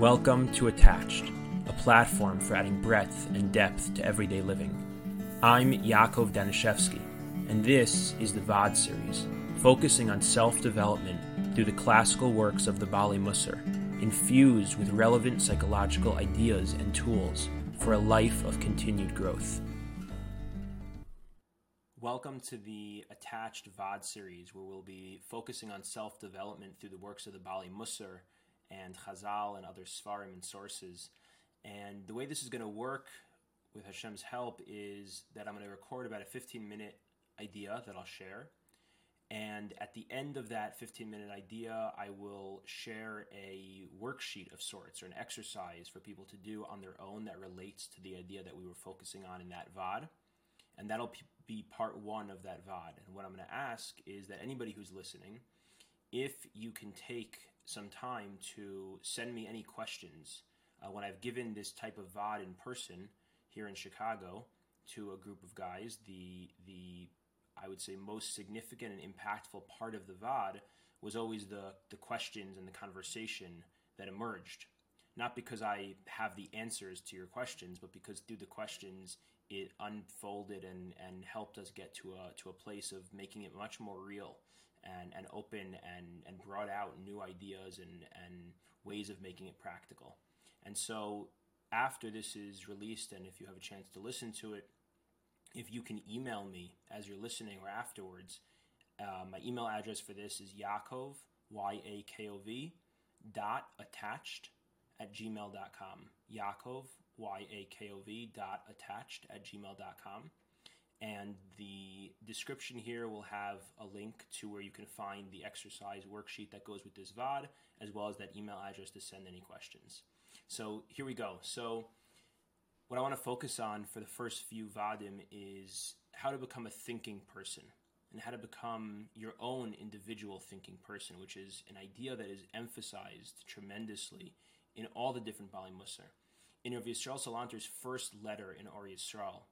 Welcome to Attached, a platform for adding breadth and depth to everyday living. I'm Yakov Danishefsky, and this is the Va'ad series, focusing on self development through the classical works of the Ba'alei Mussar, infused with relevant psychological ideas and tools for a life of continued growth. Welcome to the Attached Va'ad series, where we'll be focusing on self development through the works of the Ba'alei Mussar and Chazal and other Sfarim and sources. And the way this is going to work with Hashem's help is that I'm going to record about a 15 minute idea that I'll share. And at the end of that 15 minute idea, I will share a worksheet of sorts or an exercise for people to do on their own that relates to the idea that we were focusing on in that Va'ad. And that'll be part one of that Va'ad. And what I'm going to ask is that anybody who's listening, if you can take some time to send me any questions uh, when I've given this type of Va'ad in person here in Chicago to a group of guys. The the I would say most significant and impactful part of the Va'ad was always the the questions and the conversation that emerged. Not because I have the answers to your questions, but because through the questions it unfolded and, and helped us get to a to a place of making it much more real and, and open and, and brought out new ideas and, and ways of making it practical. And so after this is released, and if you have a chance to listen to it, if you can email me as you're listening or afterwards, uh, my email address for this is Yaakov, Y A K O V, dot attached at gmail.com. Yaakov, Y A K O V, dot attached at gmail.com. And the description here will have a link to where you can find the exercise worksheet that goes with this Va'ad, as well as that email address to send any questions. So here we go. So, what I want to focus on for the first few Va'adim is how to become a thinking person and how to become your own individual thinking person, which is an idea that is emphasized tremendously in all the different Ba'alei Mussar. In Rav Yisrael Salanter's first letter in Or Yisrael,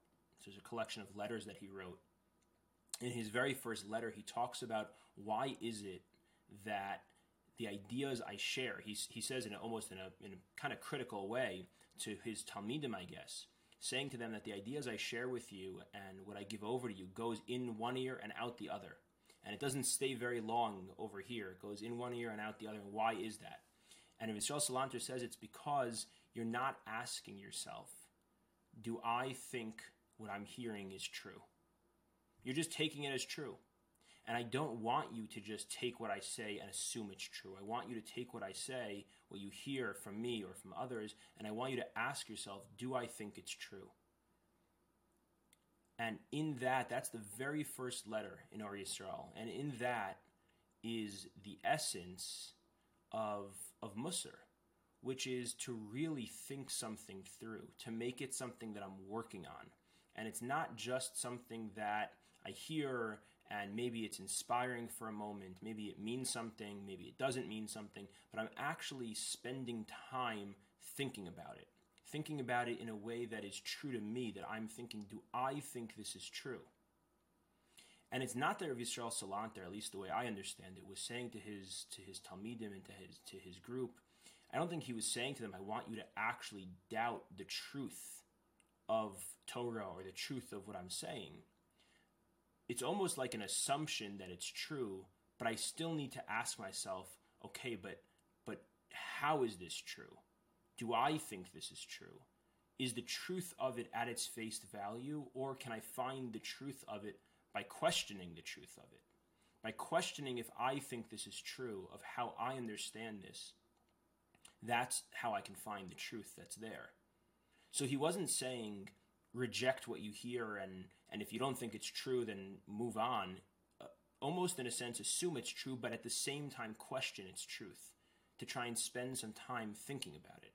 there's a collection of letters that he wrote. In his very first letter, he talks about why is it that the ideas I share, he, he says in a, almost in a, in a kind of critical way to his Talmidim, I guess, saying to them that the ideas I share with you and what I give over to you goes in one ear and out the other. And it doesn't stay very long over here. It goes in one ear and out the other. And why is that? And Yisrael Salanter says it's because you're not asking yourself, do I think what I'm hearing is true. You're just taking it as true. And I don't want you to just take what I say and assume it's true. I want you to take what I say, what you hear from me or from others, and I want you to ask yourself, do I think it's true? And in that, that's the very first letter in Or Yisrael. And in that is the essence of, of Musar, which is to really think something through, to make it something that I'm working on and it's not just something that I hear and maybe it's inspiring for a moment, maybe it means something, maybe it doesn't mean something, but I'm actually spending time thinking about it. Thinking about it in a way that is true to me, that I'm thinking, do I think this is true? And it's not that Rav Yisrael Salanter, at least the way I understand it, was saying to his to his Talmidim and to his to his group, I don't think he was saying to them, I want you to actually doubt the truth of Torah or the truth of what I'm saying, it's almost like an assumption that it's true, but I still need to ask myself, okay, but but how is this true? Do I think this is true? Is the truth of it at its face value, or can I find the truth of it by questioning the truth of it? By questioning if I think this is true, of how I understand this, that's how I can find the truth that's there. So he wasn't saying reject what you hear and and if you don't think it's true then move on. Uh, almost in a sense assume it's true but at the same time question its truth to try and spend some time thinking about it.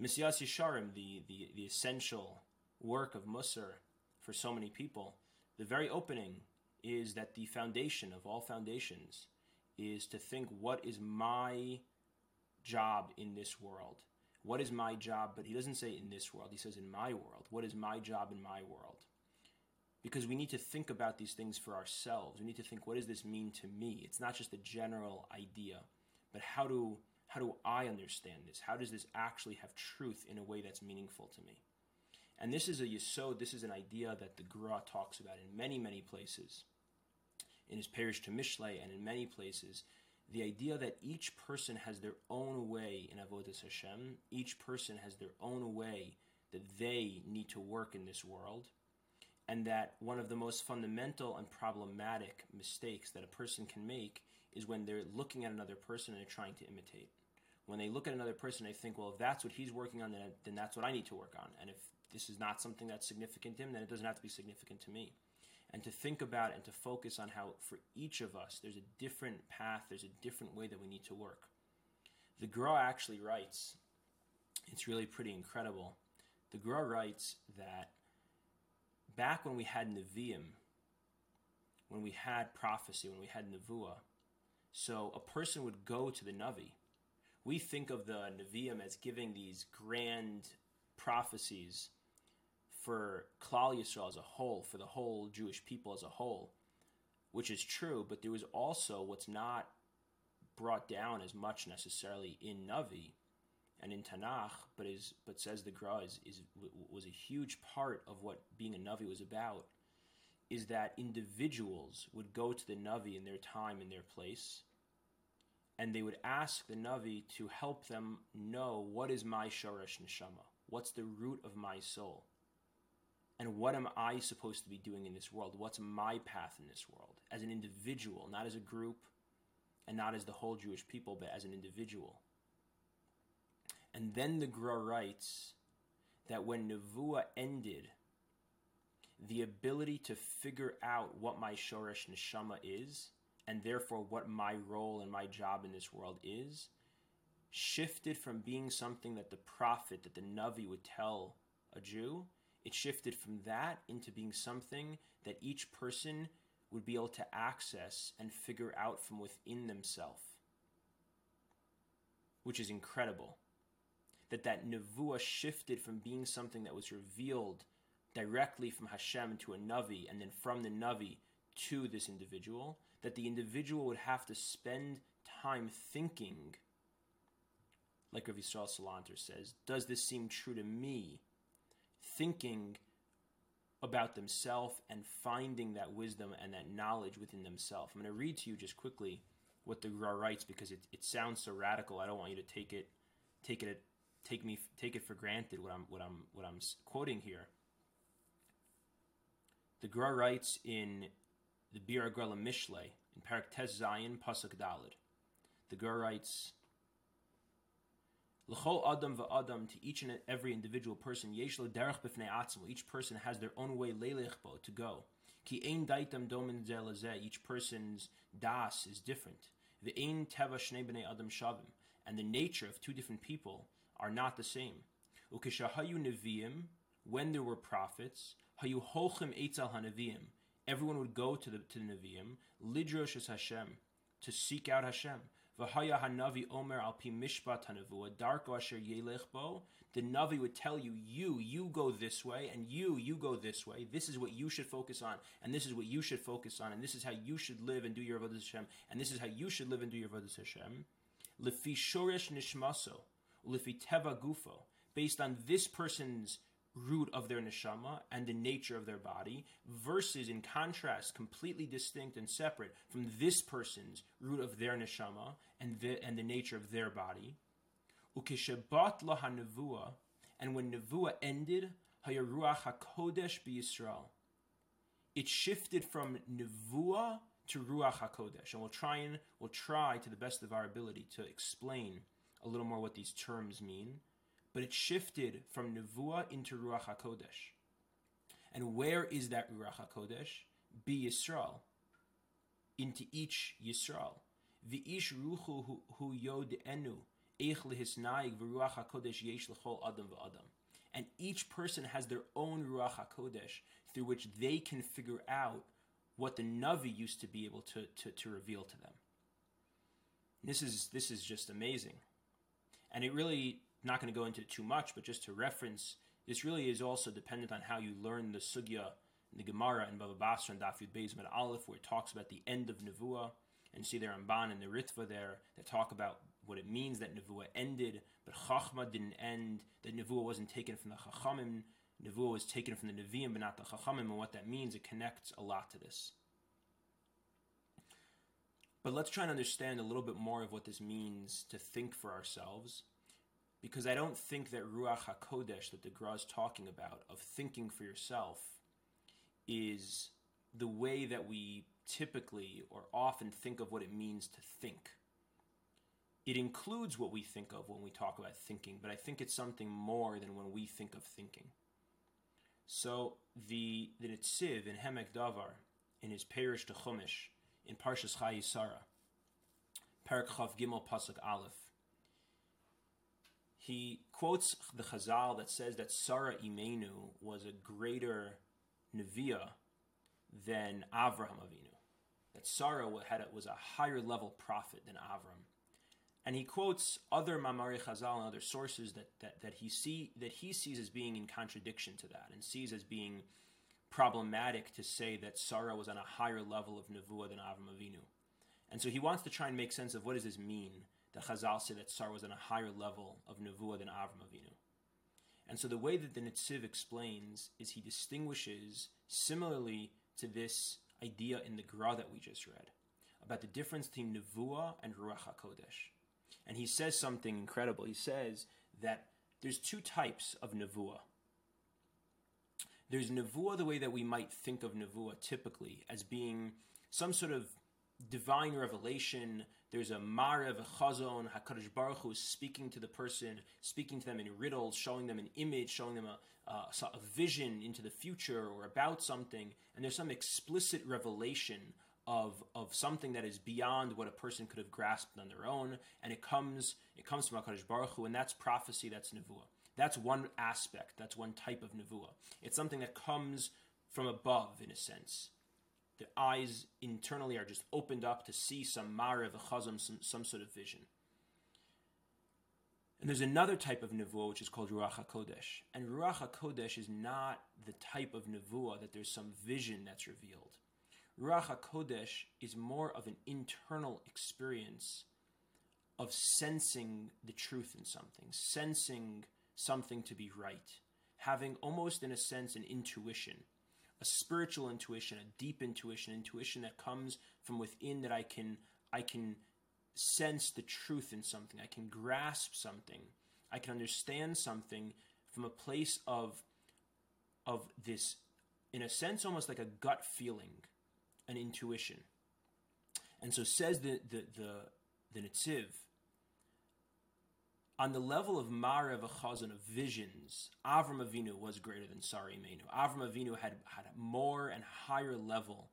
Mesillas Yesharim, the, the, the essential work of Musar for so many people, the very opening is that the foundation of all foundations is to think what is my job in this world? What is my job? But he doesn't say in this world, he says in my world. What is my job in my world? Because we need to think about these things for ourselves. We need to think, what does this mean to me? It's not just a general idea, but how do How do I understand this? How does this actually have truth in a way that's meaningful to me? And this is a yisod, this is an idea that the Gra talks about in many, many places. In his parish to Mishlei and in many places, the idea that each person has their own way in Avodas Hashem, each person has their own way that they need to work in this world, and that one of the most fundamental and problematic mistakes that a person can make is when they're looking at another person and they're trying to imitate. When they look at another person, they think, well, if that's what he's working on, then, then that's what I need to work on. And if this is not something that's significant to him, then it doesn't have to be significant to me. And to think about and to focus on how, for each of us, there's a different path, there's a different way that we need to work. The Gra actually writes, it's really pretty incredible. The Gra writes that back when we had Nevi'im, when we had prophecy, when we had Nevuah, so a person would go to the Navi. We think of the Nevi'im as giving these grand prophecies for Klal Yisrael as a whole, for the whole Jewish people as a whole, which is true, but there was also what's not brought down as much necessarily in Navi and in Tanakh, but is but says the Gra is, is was a huge part of what being a Navi was about, is that individuals would go to the Navi in their time in their place, and they would ask the Navi to help them know what is my Shoresh Neshama, what's the root of my soul, and what am I supposed to be doing in this world? What's my path in this world as an individual, not as a group, and not as the whole Jewish people, but as an individual. And then the Gra writes that when Nevuah ended, the ability to figure out what my Shoresh Neshama is, and therefore what my role and my job in this world is, shifted from being something that the prophet, that the Navi would tell a Jew, it shifted from that into being something that each person would be able to access and figure out from within themselves, which is incredible that that nevuah shifted from being something that was revealed directly from Hashem to a navi, and then from the navi to this individual, that the individual would have to spend time thinking, like Rav Yisrael Salanter says, does this seem true to me? Thinking about themselves and finding that wisdom and that knowledge within themselves. I'm going to read to you just quickly what the Gra writes because it, it sounds so radical. I don't want you to take it take it take me take it for granted what I'm what I'm what I'm quoting here. The Gra writes in the Biur Mishlei in Perek Tes Zayin Pasuk Dalid. The Gra writes. L'chol adam va'adam to each and every individual person yeshlo derech b'fnei atzmo. Each person has their own way leilechbo to go. Ki ein daitam domin zelazeh. Each person's das is different. The ein teva shnei b'nei adam shavim. And the nature of two different people are not the same. Ukishahayu neviim, when there were prophets, hayu holchem eitzal hanevim, everyone would go to the to the neviim, lidrosh Hashem, to seek out Hashem. V'haya hanavi omer al pi mishpat darko asher bo. The navi would tell you, you, you go this way, and you, you go this way. This is what you should focus on, and this is what you should focus on, and this is how you should live and do your avodah Hashem, and this is how you should live and do your avodah Hashem. Lefi shoresh nishmaso, ulefi teva gufo, based on this person's root of their neshama and the nature of their body, versus in contrast, completely distinct and separate from this person's root of their neshama and the, and the nature of their body. Ukeshebat la hanevua, and when nevuah ended, hayaruach hakodesh b'Yisrael, it shifted from nevuah to ruach hakodesh, and we'll try and we'll try to the best of our ability to explain a little more what these terms mean but it shifted from Nevuah into Ruach HaKodesh. And where is that Ruach HaKodesh? Be Yisrael. Into each Yisrael. V'ish ruchu hu yod enu, eich lehisnaig v'ruach HaKodesh yesh l'chol adam v'adam. And each person has their own Ruach HaKodesh through which they can figure out what the Navi used to be able to, to, to reveal to them. This is, this is just amazing. And it really not going to go into it too much, but just to reference, this really is also dependent on how you learn the sugya, the Gemara and Baba Basra and Daf Yud Beis Aleph, where it talks about the end of Nevuah, and see the Ramban and the Ritva there that talk about what it means that Nevuah ended, but Chachma didn't end, that Nevuah wasn't taken from the Chachamim, Nevuah was taken from the Nevi'im, but not the Chachamim, and what that means, it connects a lot to this. But let's try and understand a little bit more of what this means to think for ourselves, because I don't think that Ruach HaKodesh that the Gra is talking about, of thinking for yourself, is the way that we typically or often think of what it means to think. It includes what we think of when we talk about thinking, but I think it's something more than when we think of thinking. So the the Netziv in Haamek Davar, in his Perish to Chumash, in Parshas Chayei Sarah, Perek Chaf Gimel Pasuk Aleph, he quotes the Chazal that says that Sarah Imenu was a greater Neviah than Avraham Avinu. That Sarah had a, was a higher level prophet than Avram. And he quotes other Maamarei Chazal and other sources that, that, that, he see, that he sees as being in contradiction to that and sees as being problematic to say that Sarah was on a higher level of Nevuah than Avram Avinu. And so he wants to try and make sense of what does this mean that Chazal say that Sarah was on a higher level of Nevuah than Avram Avinu. And so the way that the Netziv explains is he distinguishes similarly to this idea in the Gra that we just read about the difference between Nevuah and Ruach HaKodesh. And he says something incredible. He says that there's two types of Nevuah. There's Nevuah the way that we might think of Nevuah typically as being some sort of divine revelation. There's a Marev, a Chazon, HaKadosh Baruch Hu is speaking to the person, speaking to them in riddles, showing them an image, showing them a, a, a vision into the future or about something. And there's some explicit revelation of of something that is beyond what a person could have grasped on their own, and it comes it comes from Hakadosh Baruch Hu, and that's prophecy, that's nevuah. That's one aspect, that's one type of nevuah. It's something that comes from above, in a sense. The eyes internally are just opened up to see some marev, a chazam, some, some sort of vision. And there's another type of nevuah which is called Ruach HaKodesh. And Ruach HaKodesh is not the type of nevuah that there's some vision that's revealed. Ruach HaKodesh is more of an internal experience of sensing the truth in something, sensing something to be right, having almost in a sense an intuition, a spiritual intuition, a deep intuition, intuition that comes from within that I can I can sense the truth in something, I can grasp something, I can understand something from a place of of this in a sense almost like a gut feeling an intuition. And so says the the the, the Netziv, on the level of Marev Chazan of visions, Avram Avinu was greater than Sari Imenu. Avram Avinu had, had a more and higher level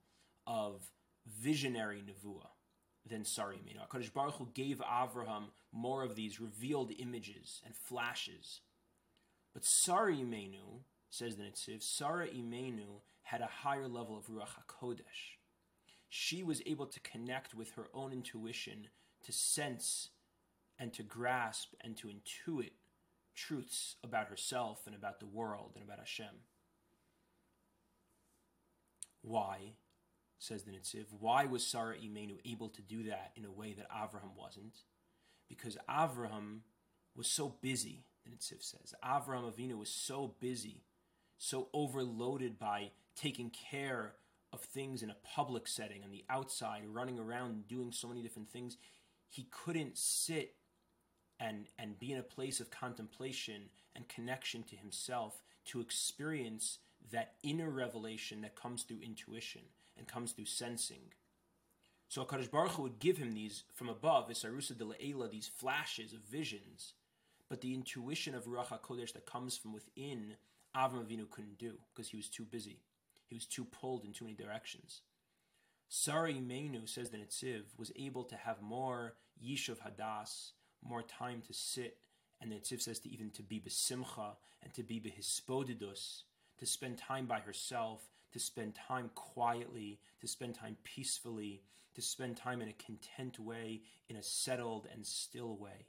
of visionary nevuah than Sari Imenu. HaKadosh Baruch Hu gave Avraham more of these revealed images and flashes. But Sari Imenu, says the Netziv, Sarah Imenu had a higher level of Ruach HaKodesh she was able to connect with her own intuition, to sense and to grasp and to intuit truths about herself and about the world and about Hashem. Why, says the Netziv, why was Sarah Imenu able to do that in a way that Avraham wasn't? Because Avraham was so busy, the Netziv says. Avraham Avinu was so busy, so overloaded by taking care of things in a public setting on the outside, running around doing so many different things, he couldn't sit and and be in a place of contemplation and connection to himself to experience that inner revelation that comes through intuition and comes through sensing. So Hakadosh Baruch Hu would give him these from above, Isarusa de Le'ela, these flashes of visions, but the intuition of Ruach Hakodesh that comes from within, Avram Avinu couldn't do because he was too busy. He was too pulled in too many directions. Sari Imenu, says the Netziv, was able to have more Yishuv Hadas, more time to sit, and the Netziv says to even to be besimcha and to be behisbodedus, to spend time by herself, to spend time quietly, to spend time peacefully, to spend time in a content way, in a settled and still way.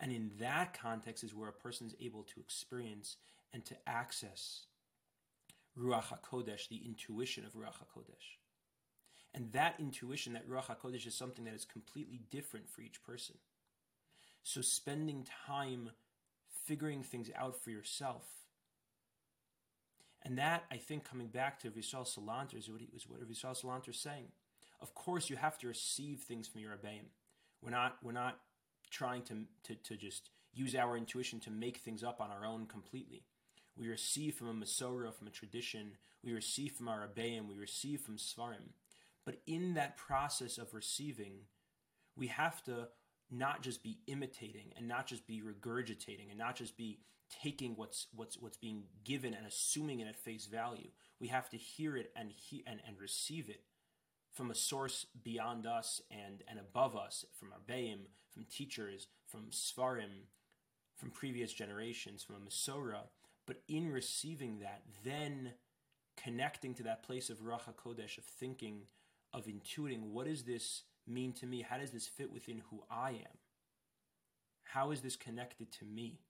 And in that context is where a person is able to experience and to access Ruach HaKodesh, the intuition of Ruach HaKodesh. And that intuition, that Ruach HaKodesh, is something that is completely different for each person. So spending time figuring things out for yourself. And that, I think, coming back to Yisrael Salanter, is what, he, is what Yisrael Salanter is saying. Of course, you have to receive things from your Rebbeim. We're not, we're not trying to, to, to just use our intuition to make things up on our own completely. We receive from a Masorah, from a tradition. We receive from our Rebbeim. We receive from Sfarim. But in that process of receiving, we have to not just be imitating and not just be regurgitating and not just be taking what's what's what's being given and assuming it at face value. We have to hear it and he, and, and receive it from a source beyond us and, and above us, from Arbeim, from teachers, from Sfarim, from previous generations, from a Masorah. But in receiving that, then connecting to that place of Ruach HaKodesh, of thinking, of intuiting, what is this mean to me? How does this fit within who I am? How is this connected to me?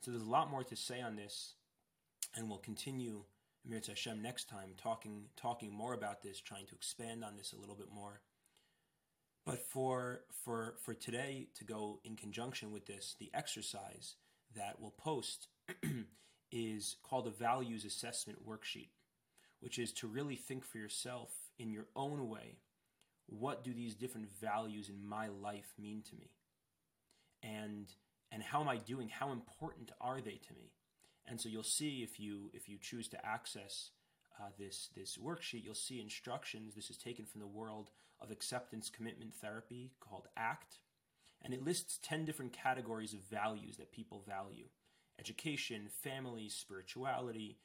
So there's a lot more to say on this, and we'll continue Mir Hashem next time talking talking more about this, trying to expand on this a little bit more. But for for for today to go in conjunction with this, the exercise that we'll post is called a values assessment worksheet, which is to really think for yourself in your own way what do these different values in my life mean to me? And and how am i doing? How important are they to me? And so you'll see if you if you choose to access uh, this this worksheet you'll see instructions. This is taken from the world of acceptance commitment therapy called act and it lists 10 different categories of values that people value. Education family spirituality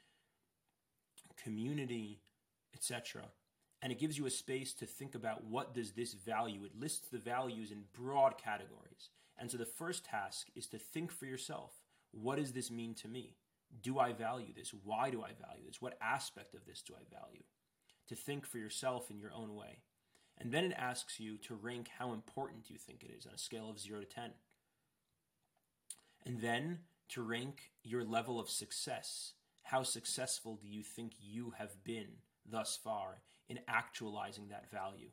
community etc and it gives you a space to think about what does this value. It lists the values in broad categories. And so the first task is to think for yourself what does this mean to me? Do i value this? Why do i value this? What aspect of this do i value? To think for yourself in your own way. And then it asks you to rank how important you think it is on a scale of 0 to 10 and then to rank your level of success. How successful do you think you have been thus far in actualizing that value.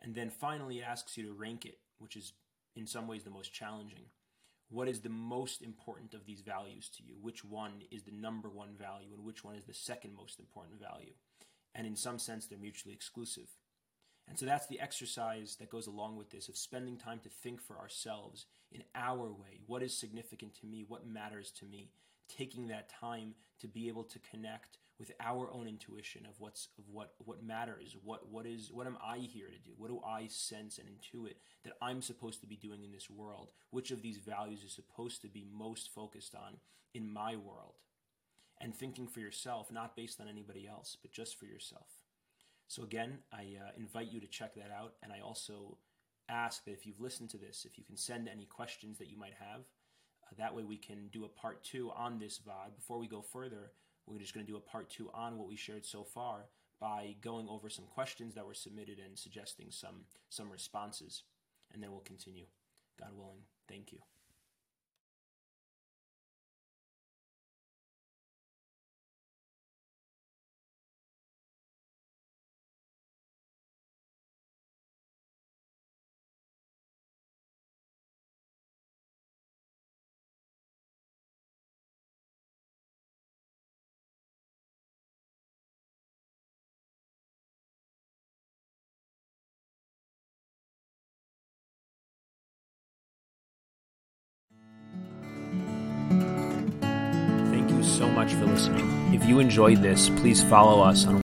And then finally asks you to rank it, which is in some ways the most challenging. What is the most important of these values to you? Which one is the number one value and which one is the second most important value? And in some sense, they're mutually exclusive. And so that's the exercise that goes along with this of spending time to think for ourselves in our way. What is significant to me? What matters to me? Taking that time to be able to connect with our own intuition of what's of what what matters what what is what am i here to do? What do i sense and intuit that i'm supposed to be doing in this world? Which of these values is supposed to be most focused on in my world? And thinking for yourself not based on anybody else but just for yourself. So again i uh, invite you to check that out. And i also ask that if you've listened to this if you can send any questions that you might have. Uh, that way we can do a part two on this Va'ad. Before we go further, we're just going to do a part two on what we shared so far by going over some questions that were submitted and suggesting some some responses, and then we'll continue. God willing. Thank you. So much for listening. If you enjoyed this, please follow us on